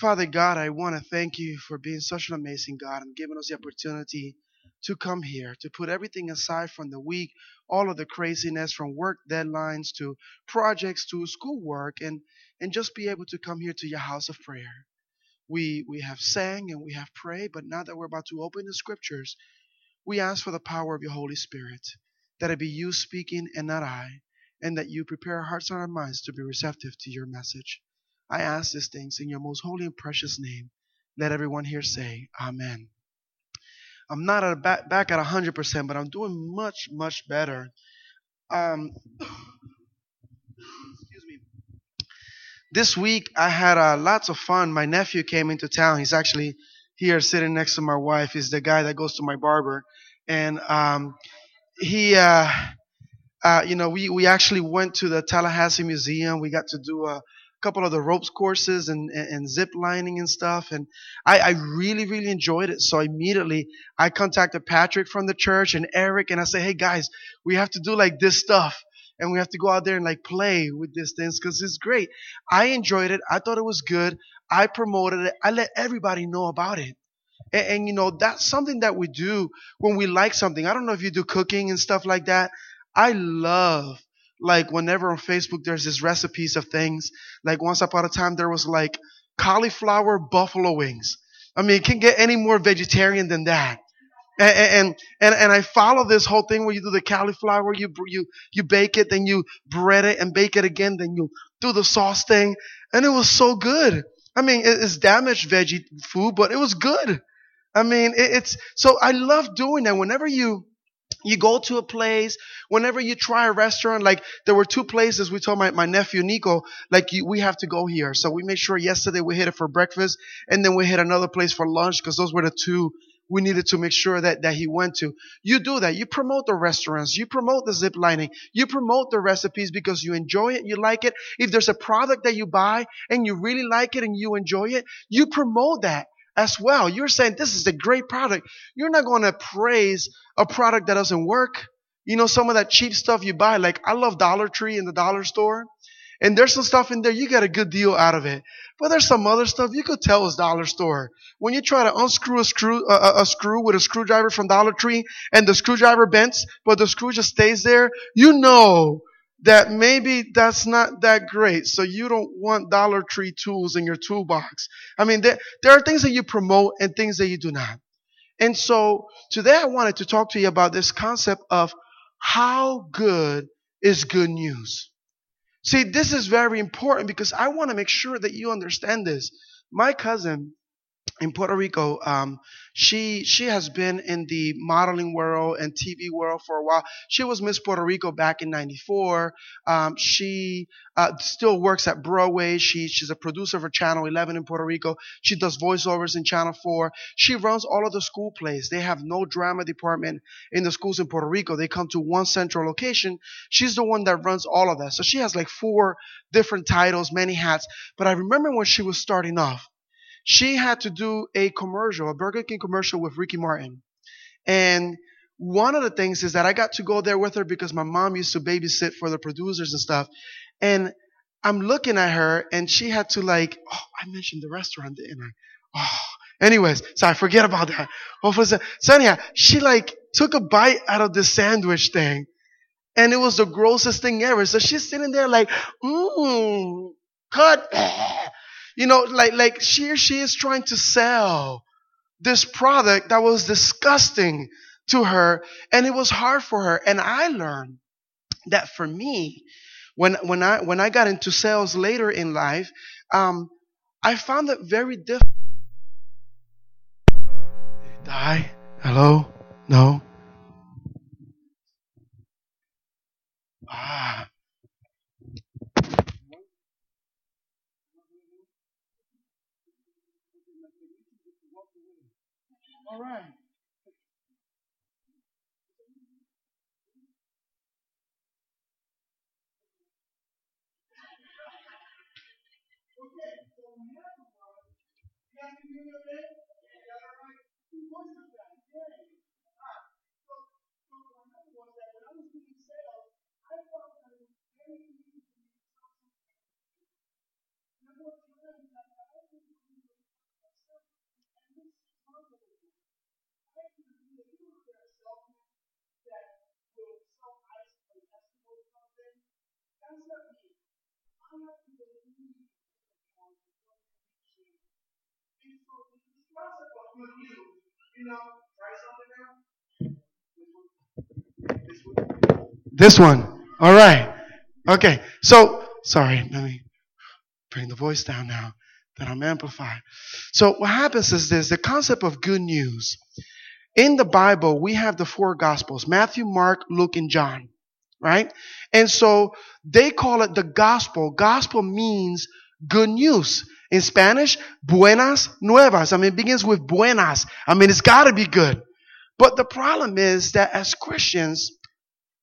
Father God, I want to thank you for being such an amazing God and giving us the opportunity to come here, to put everything aside from the week, all of the craziness from work deadlines to projects to schoolwork, and, and just be able to come here to your house of prayer. We, we have sang and we have prayed, but now that we're about to open the scriptures, we ask for the power of your Holy Spirit, that it be you speaking and not I, and that you prepare our hearts and our minds to be receptive to your message. I ask these things in your most holy and precious name. Let everyone here say, Amen. I'm not at back, back at 100%, but I'm doing much, much better. Um, excuse me. This week I had uh, lots of fun. My nephew came into town. He's actually here sitting next to my wife. He's the guy that goes to my barber. And um, he, uh, uh, you know, we, we actually went to the Tallahassee Museum. We got to do a couple of the ropes courses and, and, and zip lining and stuff. And I, I really, really enjoyed it. So immediately I contacted Patrick from the church and Eric and I said, Hey guys, we have to do like this stuff and we have to go out there and like play with these things because it's great. I enjoyed it. I thought it was good. I promoted it. I let everybody know about it. And, and, you know, that's something that we do when we like something. I don't know if you do cooking and stuff like that. I love like whenever on Facebook there's this recipes of things. Like once upon a time there was like cauliflower buffalo wings. I mean, it can get any more vegetarian than that. And, and, and, and I follow this whole thing where you do the cauliflower, you, you, you bake it, then you bread it and bake it again, then you do the sauce thing. And it was so good. I mean, it's damaged veggie food, but it was good. I mean, it's, so I love doing that. Whenever you, you go to a place, whenever you try a restaurant, like there were two places we told my, my nephew Nico, like you, we have to go here. So we made sure yesterday we hit it for breakfast and then we hit another place for lunch because those were the two we needed to make sure that, that he went to. You do that. You promote the restaurants. You promote the zip lining. You promote the recipes because you enjoy it. You like it. If there's a product that you buy and you really like it and you enjoy it, you promote that as well. You're saying this is a great product. You're not going to praise a product that doesn't work. You know, some of that cheap stuff you buy, like I love Dollar Tree in the dollar store. And there's some stuff in there, you get a good deal out of it. But there's some other stuff you could tell is dollar store. When you try to unscrew a screw, a, a screw with a screwdriver from Dollar Tree and the screwdriver bends, but the screw just stays there, you know that maybe that's not that great. So you don't want Dollar Tree tools in your toolbox. I mean, there, there are things that you promote and things that you do not. And so today I wanted to talk to you about this concept of how good is good news. See, this is very important because I want to make sure that you understand this. My cousin in Puerto Rico, um, she she has been in the modeling world and TV world for a while. She was Miss Puerto Rico back in '94. Um, she uh, still works at Broadway. She she's a producer for Channel 11 in Puerto Rico. She does voiceovers in Channel 4. She runs all of the school plays. They have no drama department in the schools in Puerto Rico. They come to one central location. She's the one that runs all of that. So she has like four different titles, many hats. But I remember when she was starting off she had to do a commercial, a Burger King commercial with Ricky Martin. And one of the things is that I got to go there with her because my mom used to babysit for the producers and stuff. And I'm looking at her and she had to like, oh, I mentioned the restaurant, didn't I? Oh, anyways, so I forget about that. Hopefully, so anyhow, she like took a bite out of the sandwich thing. And it was the grossest thing ever. So she's sitting there like, mmm, cut. You know, like, like she, or she is trying to sell this product that was disgusting to her and it was hard for her. And I learned that for me, when, when I, when I got into sales later in life, um, I found it very difficult. Die? Hello? No? All right. Okay, so we have a problem. You have to do your bit. This one. All right. Okay. So, sorry, let me bring the voice down now that I'm amplified. So, what happens is this the concept of good news. In the Bible, we have the four gospels Matthew, Mark, Luke, and John. Right? And so they call it the gospel. Gospel means good news. In Spanish, buenas nuevas. I mean, it begins with buenas. I mean, it's got to be good. But the problem is that as Christians,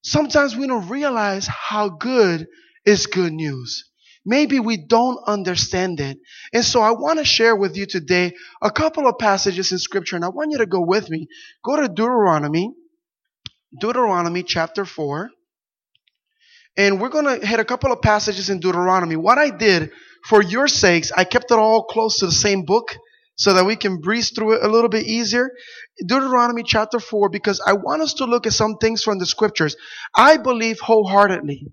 sometimes we don't realize how good is good news. Maybe we don't understand it. And so I want to share with you today a couple of passages in scripture and I want you to go with me. Go to Deuteronomy, Deuteronomy chapter 4. And we're going to hit a couple of passages in Deuteronomy. What I did for your sakes, I kept it all close to the same book so that we can breeze through it a little bit easier. Deuteronomy chapter 4, because I want us to look at some things from the scriptures. I believe wholeheartedly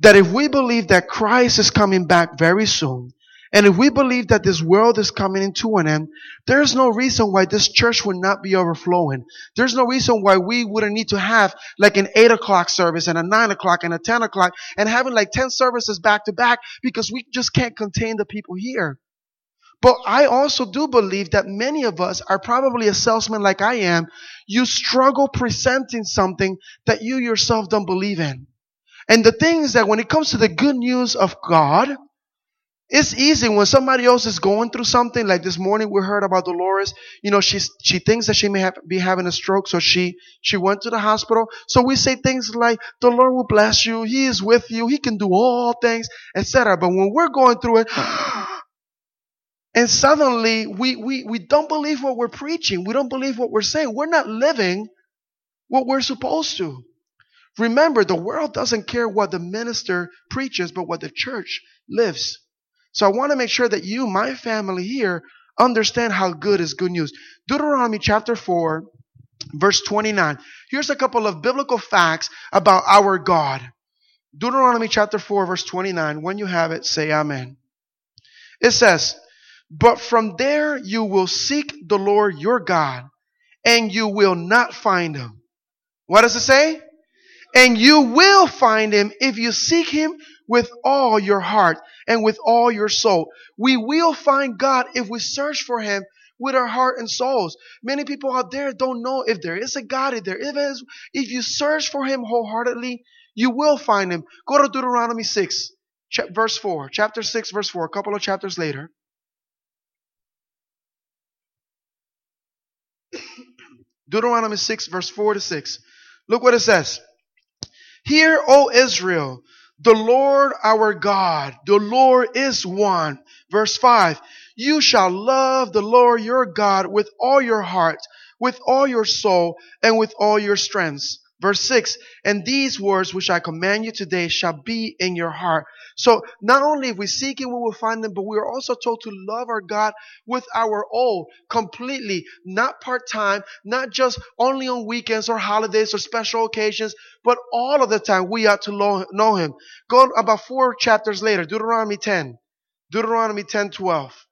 that if we believe that Christ is coming back very soon, and if we believe that this world is coming into an end, there's no reason why this church would not be overflowing. There's no reason why we wouldn't need to have like an 8 o'clock service and a 9 o'clock and a 10 o'clock and having like 10 services back to back because we just can't contain the people here. But I also do believe that many of us are probably a salesman like I am. You struggle presenting something that you yourself don't believe in. And the thing is that when it comes to the good news of God, it's easy when somebody else is going through something. Like this morning, we heard about Dolores. You know, she she thinks that she may have, be having a stroke, so she she went to the hospital. So we say things like, "The Lord will bless you. He is with you. He can do all things, etc." But when we're going through it, and suddenly we we we don't believe what we're preaching. We don't believe what we're saying. We're not living what we're supposed to. Remember, the world doesn't care what the minister preaches, but what the church lives. So I want to make sure that you, my family here, understand how good is good news. Deuteronomy chapter 4, verse 29. Here's a couple of biblical facts about our God. Deuteronomy chapter 4, verse 29. When you have it, say amen. It says, But from there you will seek the Lord your God, and you will not find him. What does it say? And you will find him if you seek him with all your heart and with all your soul. We will find God if we search for him with our heart and souls. Many people out there don't know if there is a God, if there is, if you search for him wholeheartedly, you will find him. Go to Deuteronomy 6, verse 4, chapter 6, verse 4, a couple of chapters later. Deuteronomy 6, verse 4 to 6. Look what it says. Hear, O Israel, the Lord our God, the Lord is one. Verse 5 You shall love the Lord your God with all your heart, with all your soul, and with all your strengths. Verse 6, and these words which I command you today shall be in your heart. So not only if we seek Him, we will find Him, but we are also told to love our God with our all, completely, not part-time, not just only on weekends or holidays or special occasions, but all of the time we ought to know Him. Go about four chapters later, Deuteronomy 10. Deuteronomy 10, 12.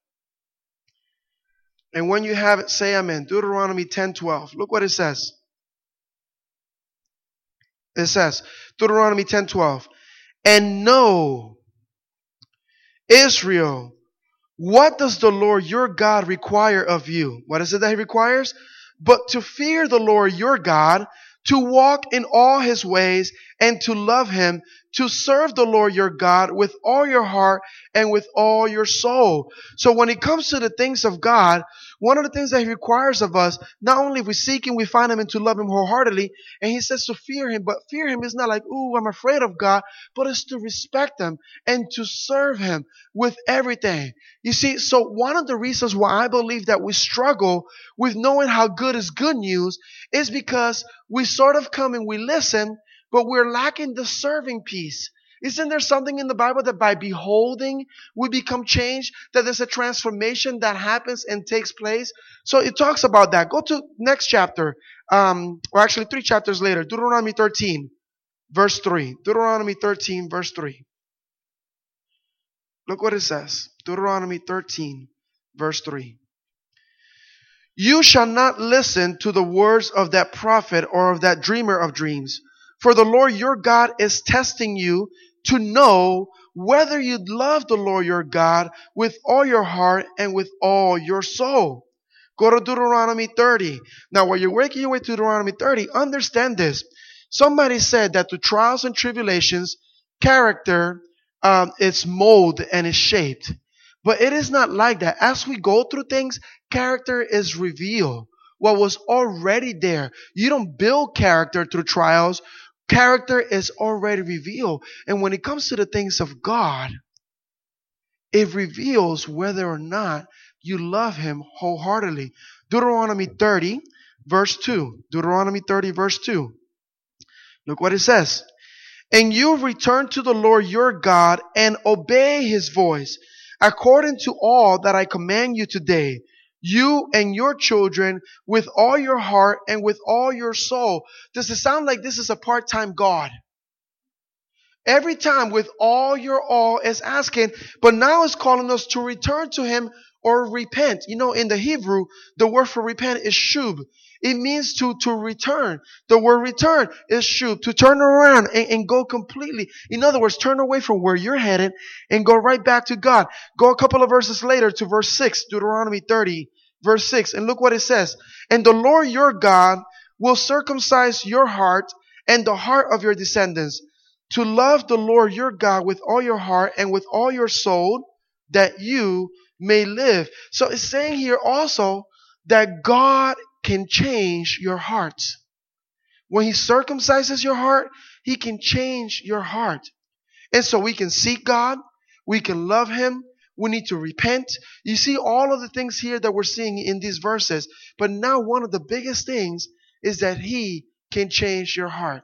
And when you have it, say amen. Deuteronomy 10, 12. Look what it says. It says, Deuteronomy 10 12, and know, Israel, what does the Lord your God require of you? What is it that he requires? But to fear the Lord your God, to walk in all his ways, and to love him, to serve the Lord your God with all your heart and with all your soul. So when it comes to the things of God, one of the things that He requires of us, not only if we seek Him, we find Him and to love Him wholeheartedly, and He says to fear Him, but fear Him is not like, ooh, I'm afraid of God, but it's to respect Him and to serve Him with everything. You see, so one of the reasons why I believe that we struggle with knowing how good is good news is because we sort of come and we listen, but we're lacking the serving piece. Isn't there something in the Bible that by beholding we become changed? That there's a transformation that happens and takes place? So it talks about that. Go to next chapter, um, or actually three chapters later, Deuteronomy 13, verse 3. Deuteronomy 13, verse 3. Look what it says. Deuteronomy 13, verse 3. You shall not listen to the words of that prophet or of that dreamer of dreams. For the Lord your God is testing you to know whether you love the Lord your God with all your heart and with all your soul. Go to Deuteronomy 30. Now, while you're working your way to Deuteronomy 30, understand this. Somebody said that the trials and tribulations, character, um, it's mold and is shaped. But it is not like that. As we go through things, character is revealed. What was already there. You don't build character through trials. Character is already revealed. And when it comes to the things of God, it reveals whether or not you love Him wholeheartedly. Deuteronomy 30, verse 2. Deuteronomy 30, verse 2. Look what it says. And you return to the Lord your God and obey His voice according to all that I command you today you and your children with all your heart and with all your soul. Does it sound like this is a part time God? Every time with all your all is asking, but now it's calling us to return to Him or repent. You know, in the Hebrew, the word for repent is shub. It means to, to return. The word return is shub, to turn around and, and go completely. In other words, turn away from where you're headed and go right back to God. Go a couple of verses later to verse 6, Deuteronomy 30, verse 6, and look what it says. And the Lord your God will circumcise your heart and the heart of your descendants to love the Lord your God with all your heart and with all your soul that you may live. So it's saying here also that God can change your heart. When He circumcises your heart, He can change your heart. And so we can seek God, we can love Him, we need to repent. You see all of the things here that we're seeing in these verses. But now, one of the biggest things is that He can change your heart.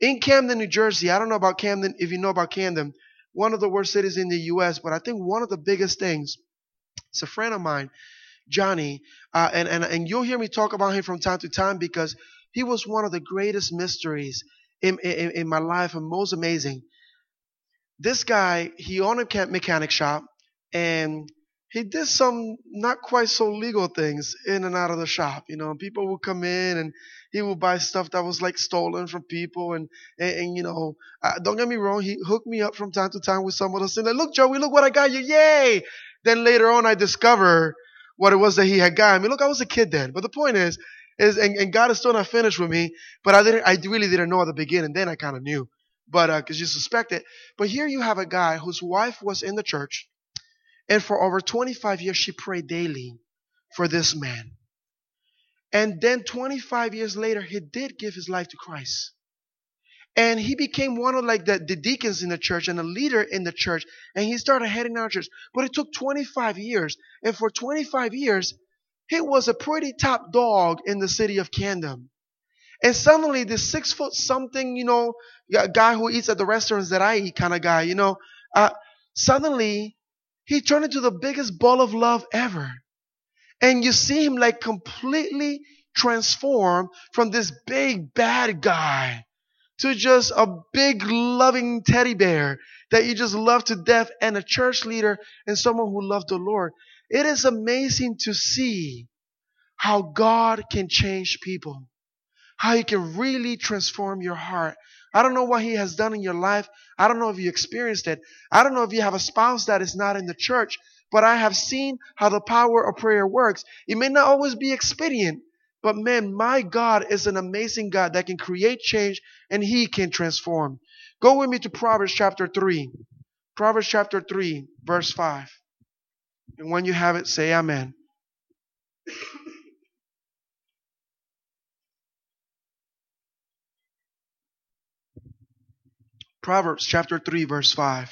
In Camden, New Jersey, I don't know about Camden, if you know about Camden, one of the worst cities in the U.S., but I think one of the biggest things, it's a friend of mine, Johnny, uh, and, and, and you'll hear me talk about him from time to time because he was one of the greatest mysteries in, in, in my life and most amazing. This guy, he owned a mechanic shop and he did some not quite so legal things in and out of the shop. You know, people would come in and he would buy stuff that was like stolen from people. And, and, and you know, uh, don't get me wrong, he hooked me up from time to time with some of those things. Like, look, Joey, look what I got you. Yay! Then later on, I discover what it was that he had got. I mean, look, I was a kid then. But the point is, is and, and God is still not finished with me. But I didn't, I really didn't know at the beginning. Then I kind of knew. But, uh, cause you suspect it. But here you have a guy whose wife was in the church. And for over 25 years, she prayed daily for this man. And then 25 years later, he did give his life to Christ. And he became one of like the, the deacons in the church and a leader in the church. And he started heading our church. But it took 25 years. And for 25 years, he was a pretty top dog in the city of Camden. And suddenly this six foot something, you know, guy who eats at the restaurants that I eat kind of guy, you know, uh, suddenly he turned into the biggest ball of love ever. And you see him like completely transformed from this big bad guy to just a big loving teddy bear that you just love to death and a church leader and someone who loved the Lord. It is amazing to see how God can change people, how He can really transform your heart. I don't know what He has done in your life. I don't know if you experienced it. I don't know if you have a spouse that is not in the church, but I have seen how the power of prayer works. It may not always be expedient, but man, my God is an amazing God that can create change and He can transform. Go with me to Proverbs chapter 3. Proverbs chapter 3, verse 5. And when you have it, say Amen. Proverbs chapter 3, verse 5.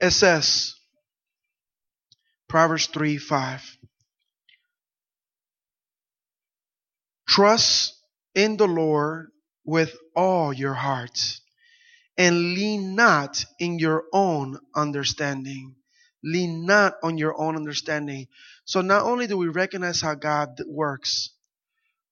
It says, Proverbs 3, 5. Trust in the Lord with all your heart and lean not in your own understanding. Lean not on your own understanding. So not only do we recognize how God works,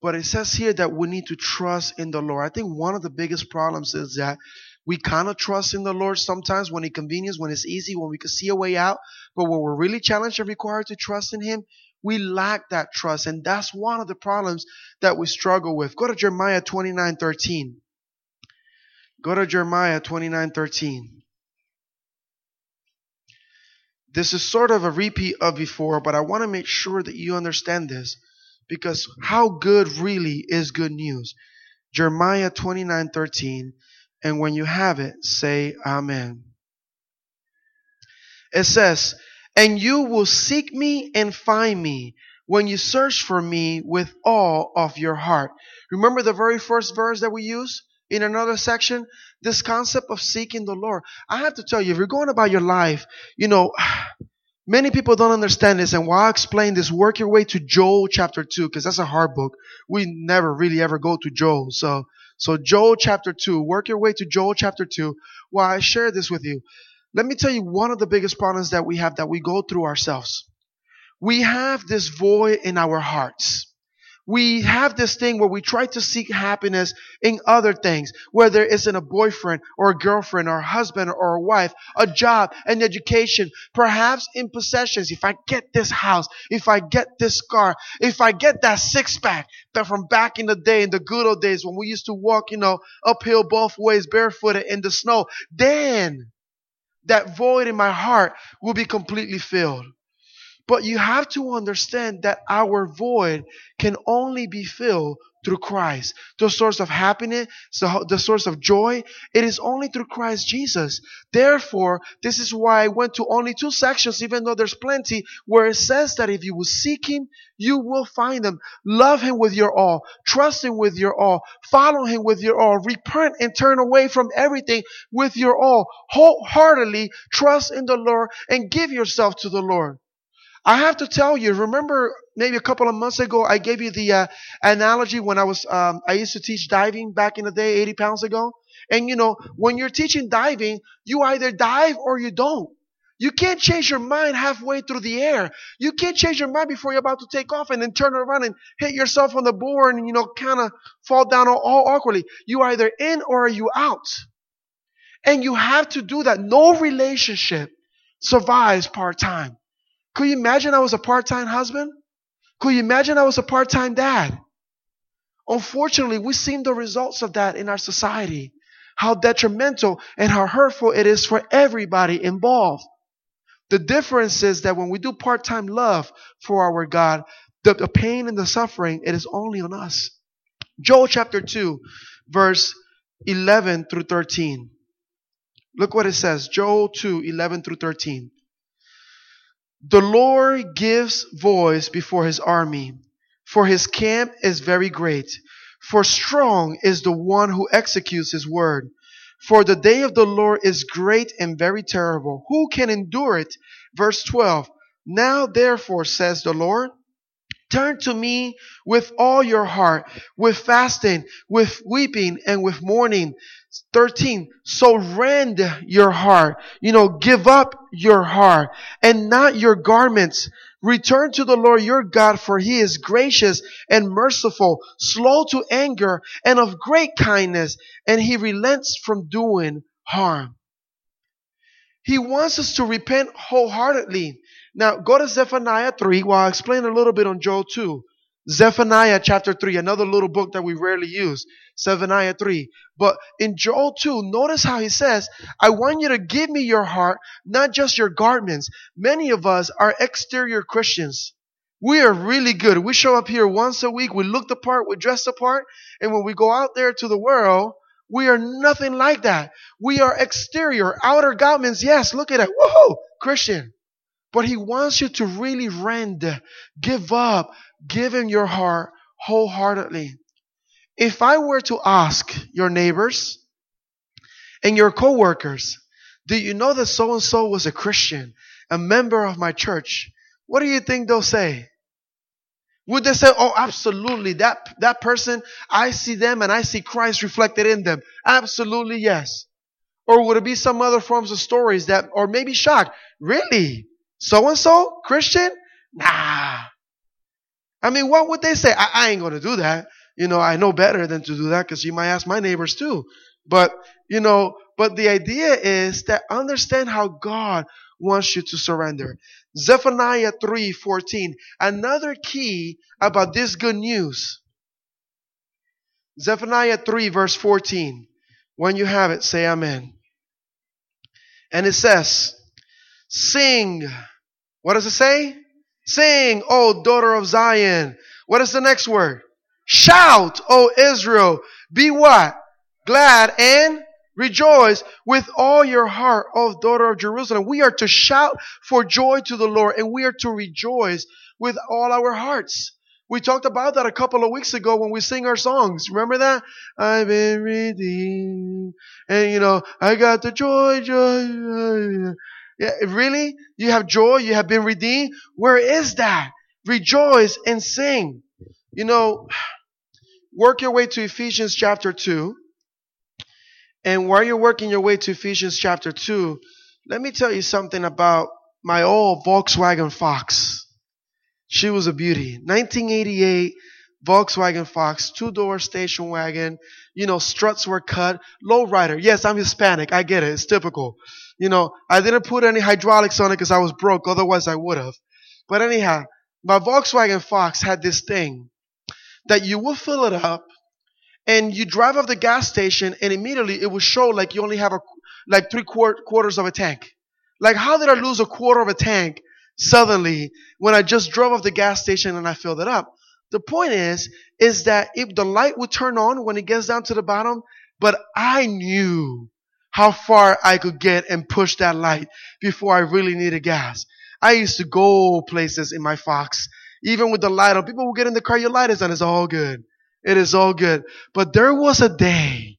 but it says here that we need to trust in the Lord. I think one of the biggest problems is that we kind of trust in the Lord sometimes when it's convenient, when it's easy, when we can see a way out. But when we're really challenged and required to trust in Him, We lack that trust, and that's one of the problems that we struggle with. Go to Jeremiah 29 13. Go to Jeremiah 29 13. This is sort of a repeat of before, but I want to make sure that you understand this because how good really is good news. Jeremiah 29 13. And when you have it, say Amen. It says, And you will seek me and find me when you search for me with all of your heart. Remember the very first verse that we use in another section? This concept of seeking the Lord. I have to tell you, if you're going about your life, you know, Many people don't understand this, and while I explain this, work your way to Joel chapter 2, because that's a hard book. We never really ever go to Joel. So, so Joel chapter 2, work your way to Joel chapter 2 while I share this with you. Let me tell you one of the biggest problems that we have that we go through ourselves. We have this void in our hearts we have this thing where we try to seek happiness in other things, whether it's in a boyfriend or a girlfriend or a husband or a wife, a job, an education, perhaps in possessions. If I get this house, if I get this car, if I get that six pack that from back in the day, in the good old days when we used to walk, you know, uphill both ways barefooted in the snow, then that void in my heart will be completely filled. But you have to understand that our void can only be filled through Christ. The source of happiness, the, source of joy, it is only through Christ Jesus. Therefore, this is why I went to only two sections, even though there's plenty, where it says that if you will seek Him, you will find Him. Love Him with your all. Trust Him with your all. Follow Him with your all. Repent and turn away from everything with your all. Wholeheartedly trust in the Lord and give yourself to the Lord. I have to tell you, remember maybe a couple of months ago, I gave you the uh, analogy when I was, um, I used to teach diving back in the day, 80 pounds ago. And you know, when you're teaching diving, you either dive or you don't. You can't change your mind halfway through the air. You can't change your mind before you're about to take off and then turn around and hit yourself on the board and, you know, kind of fall down all, all awkwardly. You either in or you out. And you have to do that. No relationship survives part time. Could you imagine I was a part time husband? Could you imagine I was a part time dad? Unfortunately, we've seen the results of that in our society. How detrimental and how hurtful it is for everybody involved. The difference is that when we do part time love for our God, the, the pain and the suffering, it is only on us. Joel chapter 2, verse 11 through 13. Look what it says. Joel 2, 11 through 13. The Lord gives voice before his army, for his camp is very great. For strong is the one who executes his word. For the day of the Lord is great and very terrible. Who can endure it? Verse 12. Now therefore, says the Lord, turn to me with all your heart, with fasting, with weeping, and with mourning. 13. So rend your heart. You know, give up your heart and not your garments. Return to the Lord your God for he is gracious and merciful, slow to anger and of great kindness, and he relents from doing harm. He wants us to repent wholeheartedly. Now go to Zephaniah 3 while I explain a little bit on Joel 2. Zephaniah chapter 3, another little book that we rarely use. Zephaniah 3. But in Joel 2, notice how he says, I want you to give me your heart, not just your garments. Many of us are exterior Christians. We are really good. We show up here once a week, we look the part, we dress the part, and when we go out there to the world, we are nothing like that. We are exterior, outer garments. Yes, look at it. Whoa, Christian. But he wants you to really rend, give up, give him your heart wholeheartedly. If I were to ask your neighbors and your coworkers, do you know that so and so was a Christian, a member of my church? What do you think they'll say? Would they say, oh, absolutely, that, that person, I see them and I see Christ reflected in them? Absolutely, yes. Or would it be some other forms of stories that, or maybe shocked? Really? So and so? Christian? Nah. I mean, what would they say? I, I ain't going to do that. You know, I know better than to do that because you might ask my neighbors too. But, you know, but the idea is that understand how God wants you to surrender. Zephaniah 3:14. Another key about this good news. Zephaniah 3 verse 14. When you have it, say amen. And it says, Sing. What does it say? Sing, O daughter of Zion. What is the next word? Shout, O Israel. Be what? Glad and rejoice with all your heart, O daughter of Jerusalem. We are to shout for joy to the Lord and we are to rejoice with all our hearts. We talked about that a couple of weeks ago when we sing our songs. Remember that? I've been redeemed. And you know, I got the joy, joy, joy. Yeah, really? You have joy? You have been redeemed? Where is that? Rejoice and sing. You know, work your way to Ephesians chapter 2. And while you're working your way to Ephesians chapter 2, let me tell you something about my old Volkswagen Fox. She was a beauty. 1988 Volkswagen Fox, two door station wagon. You know, struts were cut. Low rider. Yes, I'm Hispanic. I get it. It's typical. You know, I didn't put any hydraulics on it because I was broke. Otherwise, I would have. But anyhow, my Volkswagen Fox had this thing that you will fill it up and you drive off the gas station and immediately it will show like you only have a like three quarters of a tank. Like how did I lose a quarter of a tank suddenly when I just drove off the gas station and I filled it up. The point is, is that if the light would turn on when it gets down to the bottom, but I knew how far I could get and push that light before I really needed gas. I used to go places in my Fox, even with the light on. People will get in the car, your light is on, it's all good. It is all good. But there was a day,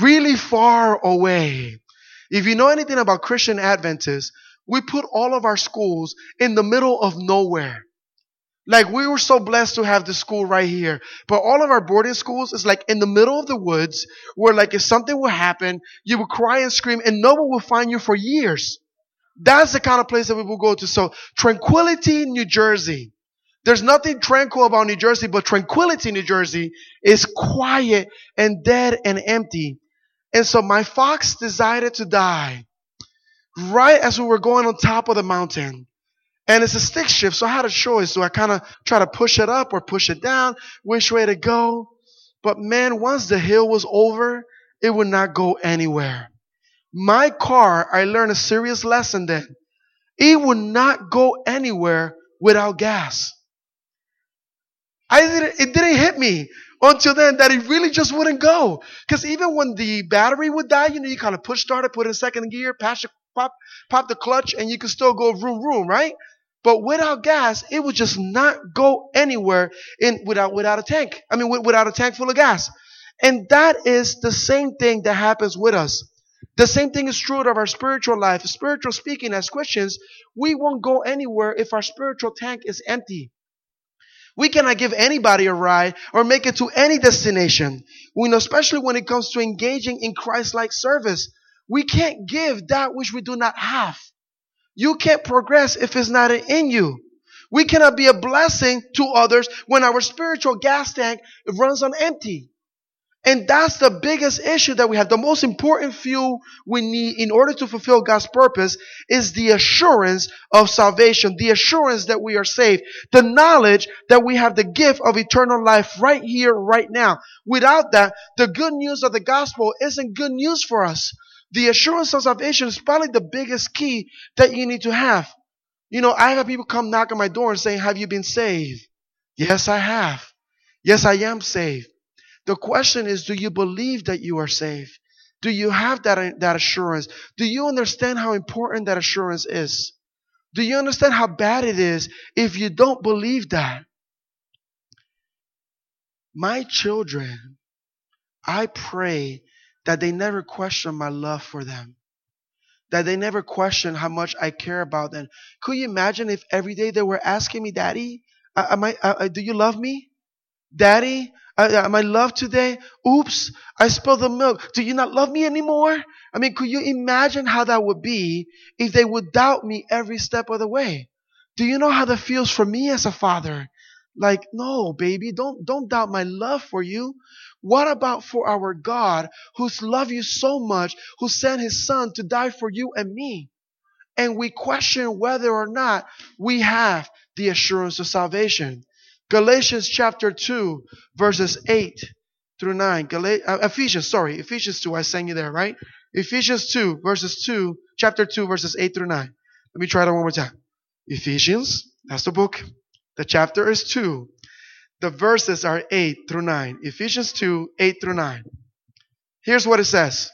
really far away. If you know anything about Christian Adventists, we put all of our schools in the middle of nowhere. Like we were so blessed to have the school right here. But all of our boarding schools is like in the middle of the woods where like if something would happen, you would cry and scream and no one will find you for years. That's the kind of place that we will go to. So Tranquility, New Jersey. There's nothing tranquil about New Jersey, but Tranquility, New Jersey is quiet and dead and empty. And so my fox decided to die right as we were going on top of the mountain. And it's a stick shift, so I had a choice. So I kind of try to push it up or push it down, which way to go. But man, once the hill was over, it would not go anywhere. My car, I learned a serious lesson then. It would not go anywhere without gas. I didn't, it didn't hit me until then that it really just wouldn't go. Because even when the battery would die, you know, you kind of push start it, put it in second gear, pass pop, pop the clutch and you can still go room, room, right? But without gas, it would just not go anywhere in without without a tank. I mean, without a tank full of gas. And that is the same thing that happens with us. The same thing is true of our spiritual life. Spiritual speaking, as Christians, we won't go anywhere if our spiritual tank is empty. We cannot give anybody a ride or make it to any destination. We know, especially when it comes to engaging in Christ-like service. We can't give that which we do not have. You can't progress if it's not in you. We cannot be a blessing to others when our spiritual gas tank runs on empty. And that's the biggest issue that we have. The most important fuel we need in order to fulfill God's purpose is the assurance of salvation, the assurance that we are saved, the knowledge that we have the gift of eternal life right here, right now. Without that, the good news of the gospel isn't good news for us. The assurance of salvation is probably the biggest key that you need to have. You know, I have people come knock on my door and say, Have you been saved? Yes, I have. Yes, I am saved. The question is, do you believe that you are saved? Do you have that, that assurance? Do you understand how important that assurance is? Do you understand how bad it is if you don't believe that? My children, I pray that they never question my love for them. That they never question how much I care about them. Could you imagine if every day they were asking me, Daddy, uh, am I, uh, uh do you love me? Daddy, uh, am I loved today? Oops, I spilled the milk. Do you not love me anymore? I mean, could you imagine how that would be if they would doubt me every step of the way? Do you know how that feels for me as a father? Like, no, baby, don't, don't doubt my love for you. What about for our God who's loved you so much, who sent his son to die for you and me? and we question whether or not we have the assurance of salvation. Galatians chapter 2, verses 8 through 9. Gal- uh, Ephesians, sorry, Ephesians 2, I sang you there, right? Ephesians 2, verses 2, chapter 2, verses 8 through 9. Let me try that one more time. Ephesians, that's the book. The chapter is 2. The verses are 8 through 9. Ephesians 2, 8 through 9. Here's what it says.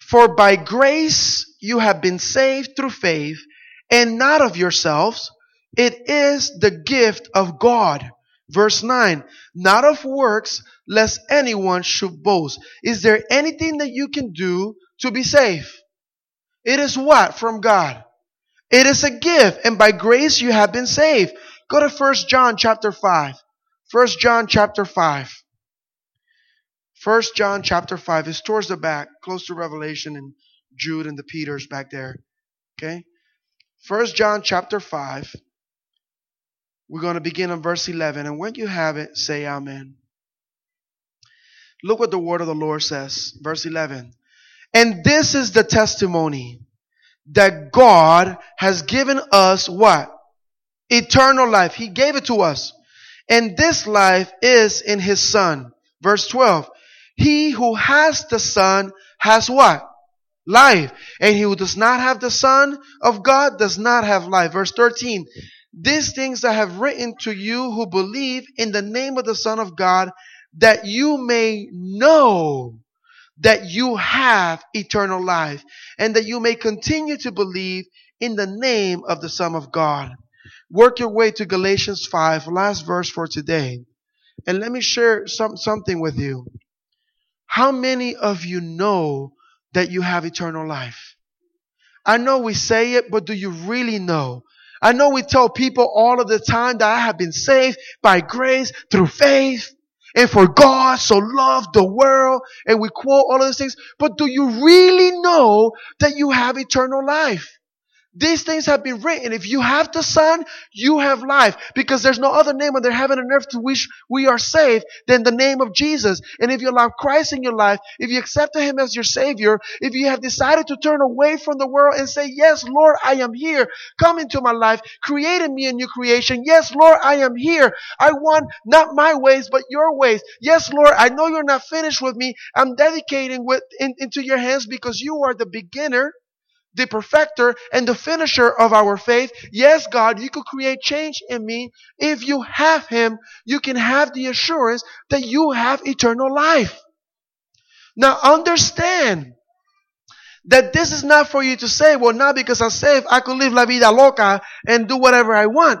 For by grace you have been saved through faith, and not of yourselves. It is the gift of God. Verse 9, not of works, lest anyone should boast. Is there anything that you can do to be saved? It is what? From God. It is a gift, and by grace you have been saved. Go to 1 John chapter 5. 1 John chapter 5. 1 John chapter 5 is towards the back, close to Revelation and Jude and the Peters back there. Okay? 1 John chapter 5. We're going to begin on verse 11. And when you have it, say Amen. Look what the word of the Lord says. Verse 11. And this is the testimony that God has given us what? Eternal life. He gave it to us. And this life is in His Son. Verse 12. He who has the Son has what? Life. And he who does not have the Son of God does not have life. Verse 13. These things I have written to you who believe in the name of the Son of God, that you may know that you have eternal life, and that you may continue to believe in the name of the Son of God. Work your way to Galatians 5, last verse for today. And let me share some, something with you. How many of you know that you have eternal life? I know we say it, but do you really know? I know we tell people all of the time that I have been saved by grace through faith. And for God so loved the world, and we quote all of those things, but do you really know that you have eternal life? These things have been written. If you have the Son, you have life. Because there's no other name under heaven and earth to which we are saved than the name of Jesus. And if you allow Christ in your life, if you accepted Him as your Savior, if you have decided to turn away from the world and say, Yes, Lord, I am here. Come into my life. Create in me a new creation. Yes, Lord, I am here. I want not my ways, but your ways. Yes, Lord, I know you're not finished with me. I'm dedicating with, in, into your hands because you are the beginner the perfecter and the finisher of our faith. Yes, God, you could create change in me. If you have Him, you can have the assurance that you have eternal life. Now understand that this is not for you to say, well, not because I'm saved, I could live la vida loca and do whatever I want.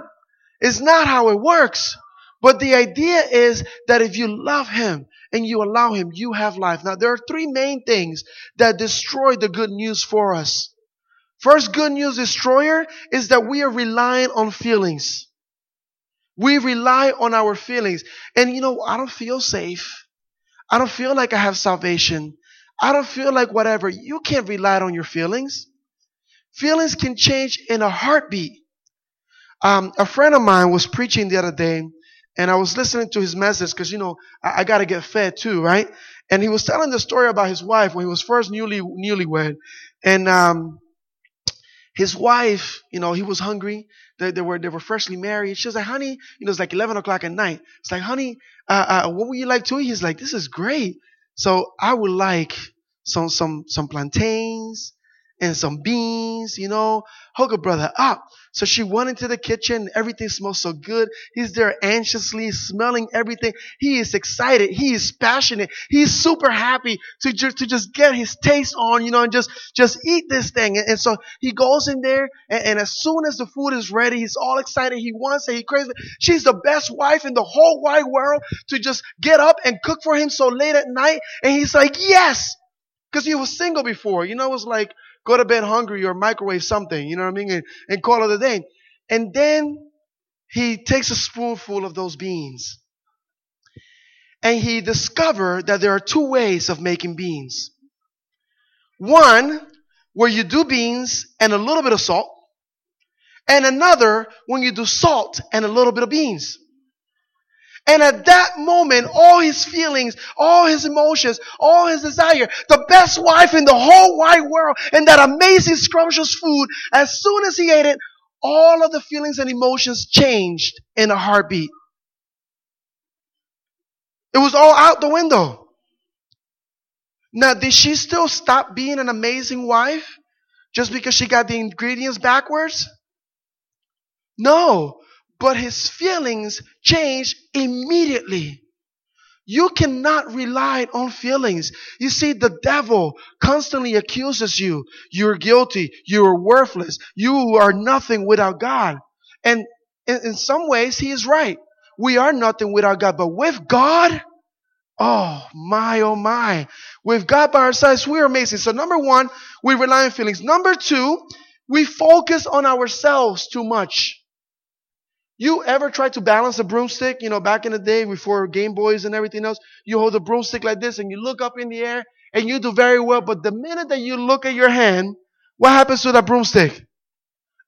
It's not how it works. But the idea is that if you love Him and you allow Him, you have life. Now, there are three main things that destroy the good news for us. First good news destroyer is that we are relying on feelings. We rely on our feelings. And you know, I don't feel safe. I don't feel like I have salvation. I don't feel like whatever. You can't rely on your feelings. Feelings can change in a heartbeat. Um, a friend of mine was preaching the other day, and I was listening to his message because you know I, I got to get fed too, right? And he was telling the story about his wife when he was first newly newlywed, and um, his wife, you know, he was hungry. They, they, were they were freshly married. She was like, honey, you know, it's like 11 o'clock at night. It's like, honey, uh, uh, what would you like to eat? He's like, this is great. So I would like some some some plantains and some beans, you know, hook a brother up. So she went into the kitchen. Everything smells so good. He's there anxiously smelling everything. He is excited. He is passionate. He's super happy to just, to just get his taste on, you know, and just, just eat this thing. And, and so he goes in there and, and, as soon as the food is ready, he's all excited. He wants it. He it. She's the best wife in the whole wide world to just get up and cook for him so late at night. And he's like, yes. Cause he was single before, you know, it was like, go to bed hungry or microwave something, you know what I mean? And, and call it a day. And then he takes a spoonful of those beans. And he discovered that there are two ways of making beans. One, where you do beans and a little bit of salt. And another, when you do salt and a little bit of beans. And at that moment, all his feelings, all his emotions, all his desire, the best wife in the whole wide world, and that amazing scrumptious food, as soon as he ate it, all of the feelings and emotions changed in a heartbeat. It was all out the window. Now, did she still stop being an amazing wife just because she got the ingredients backwards? No, but his feelings changed immediately. You cannot rely on feelings. You see, the devil constantly accuses you. You're guilty. You're worthless. You are nothing without God. And in, in some ways, he is right. We are nothing without God. But with God, oh my, oh my. With God by our sides, we are amazing. So number one, we rely on feelings. Number two, we focus on ourselves too much. You ever try to balance a broomstick? You know, back in the day before Game Boys and everything else, you hold a broomstick like this and you look up in the air and you do very well. But the minute that you look at your hand, what happens to that broomstick?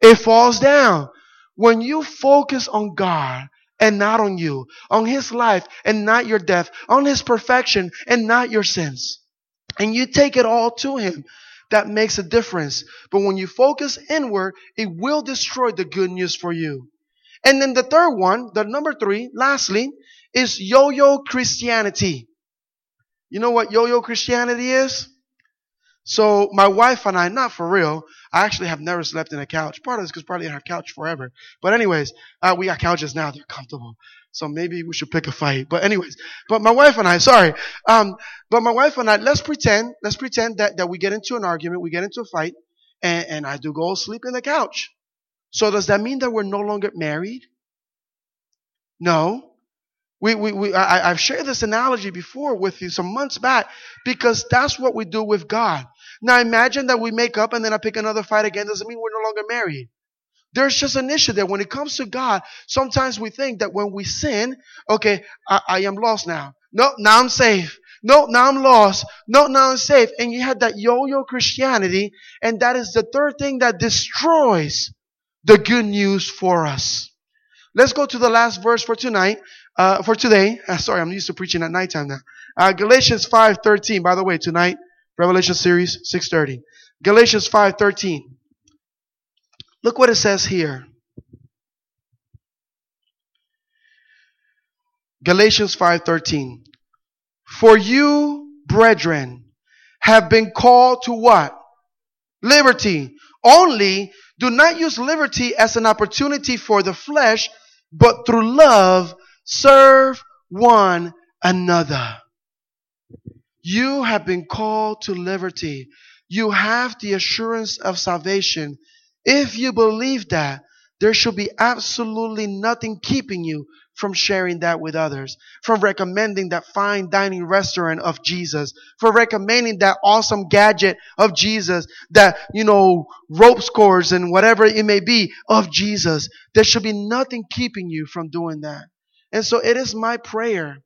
It falls down. When you focus on God and not on you, on His life and not your death, on His perfection and not your sins, and you take it all to Him, that makes a difference. But when you focus inward, it will destroy the good news for you. And then the third one, the number three, lastly, is yo-yo Christianity. You know what yo-yo Christianity is? So my wife and I, not for real, I actually have never slept in a couch. Part of this because probably in our couch forever. But anyways, uh, we got couches now; they're comfortable. So maybe we should pick a fight. But anyways, but my wife and I, sorry, um, but my wife and I, let's pretend, let's pretend that that we get into an argument, we get into a fight, and, and I do go sleep in the couch. So does that mean that we're no longer married? No. We, we, we, I, I've shared this analogy before with you some months back because that's what we do with God. Now imagine that we make up and then I pick another fight again. Doesn't mean we're no longer married. There's just an issue there. when it comes to God, sometimes we think that when we sin, okay, I, I am lost now. No, now I'm safe. No, now I'm lost. No, now I'm safe. And you had that yo-yo Christianity, and that is the third thing that destroys the good news for us. Let's go to the last verse for tonight, uh, for today. Uh, sorry, I'm used to preaching at nighttime now. Uh, Galatians 5.13, by the way, tonight, Revelation series 6.30. Galatians 5.13. Look what it says here. Galatians 5.13. For you, brethren, have been called to what? Liberty. Only do not use liberty as an opportunity for the flesh, but through love serve one another. You have been called to liberty. You have the assurance of salvation. If you believe that, there should be absolutely nothing keeping you from sharing that with others, from recommending that fine dining restaurant of Jesus, for recommending that awesome gadget of Jesus, that, you know, ropes course and whatever it may be of Jesus. There should be nothing keeping you from doing that. And so it is my prayer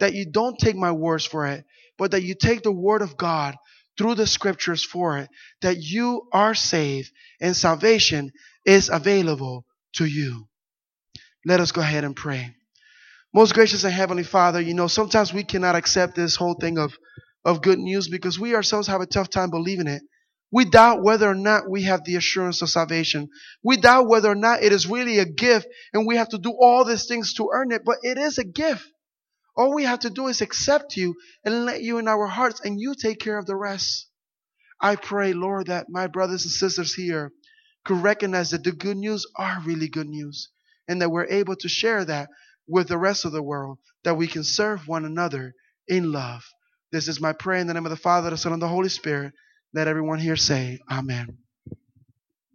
that you don't take my words for it, but that you take the word of God through the scriptures for it, that you are saved and salvation is available to you. Let us go ahead and pray. Most gracious and heavenly Father, you know, sometimes we cannot accept this whole thing of, of good news because we ourselves have a tough time believing it. We doubt whether or not we have the assurance of salvation. We doubt whether or not it is really a gift and we have to do all these things to earn it, but it is a gift. All we have to do is accept you and let you in our hearts and you take care of the rest. I pray, Lord, that my brothers and sisters here could recognize that the good news are really good news and that we're able to share that with the rest of the world, that we can serve one another in love. This is my prayer in the name of the Father, the Son, and the Holy Spirit. Let everyone here say, Amen.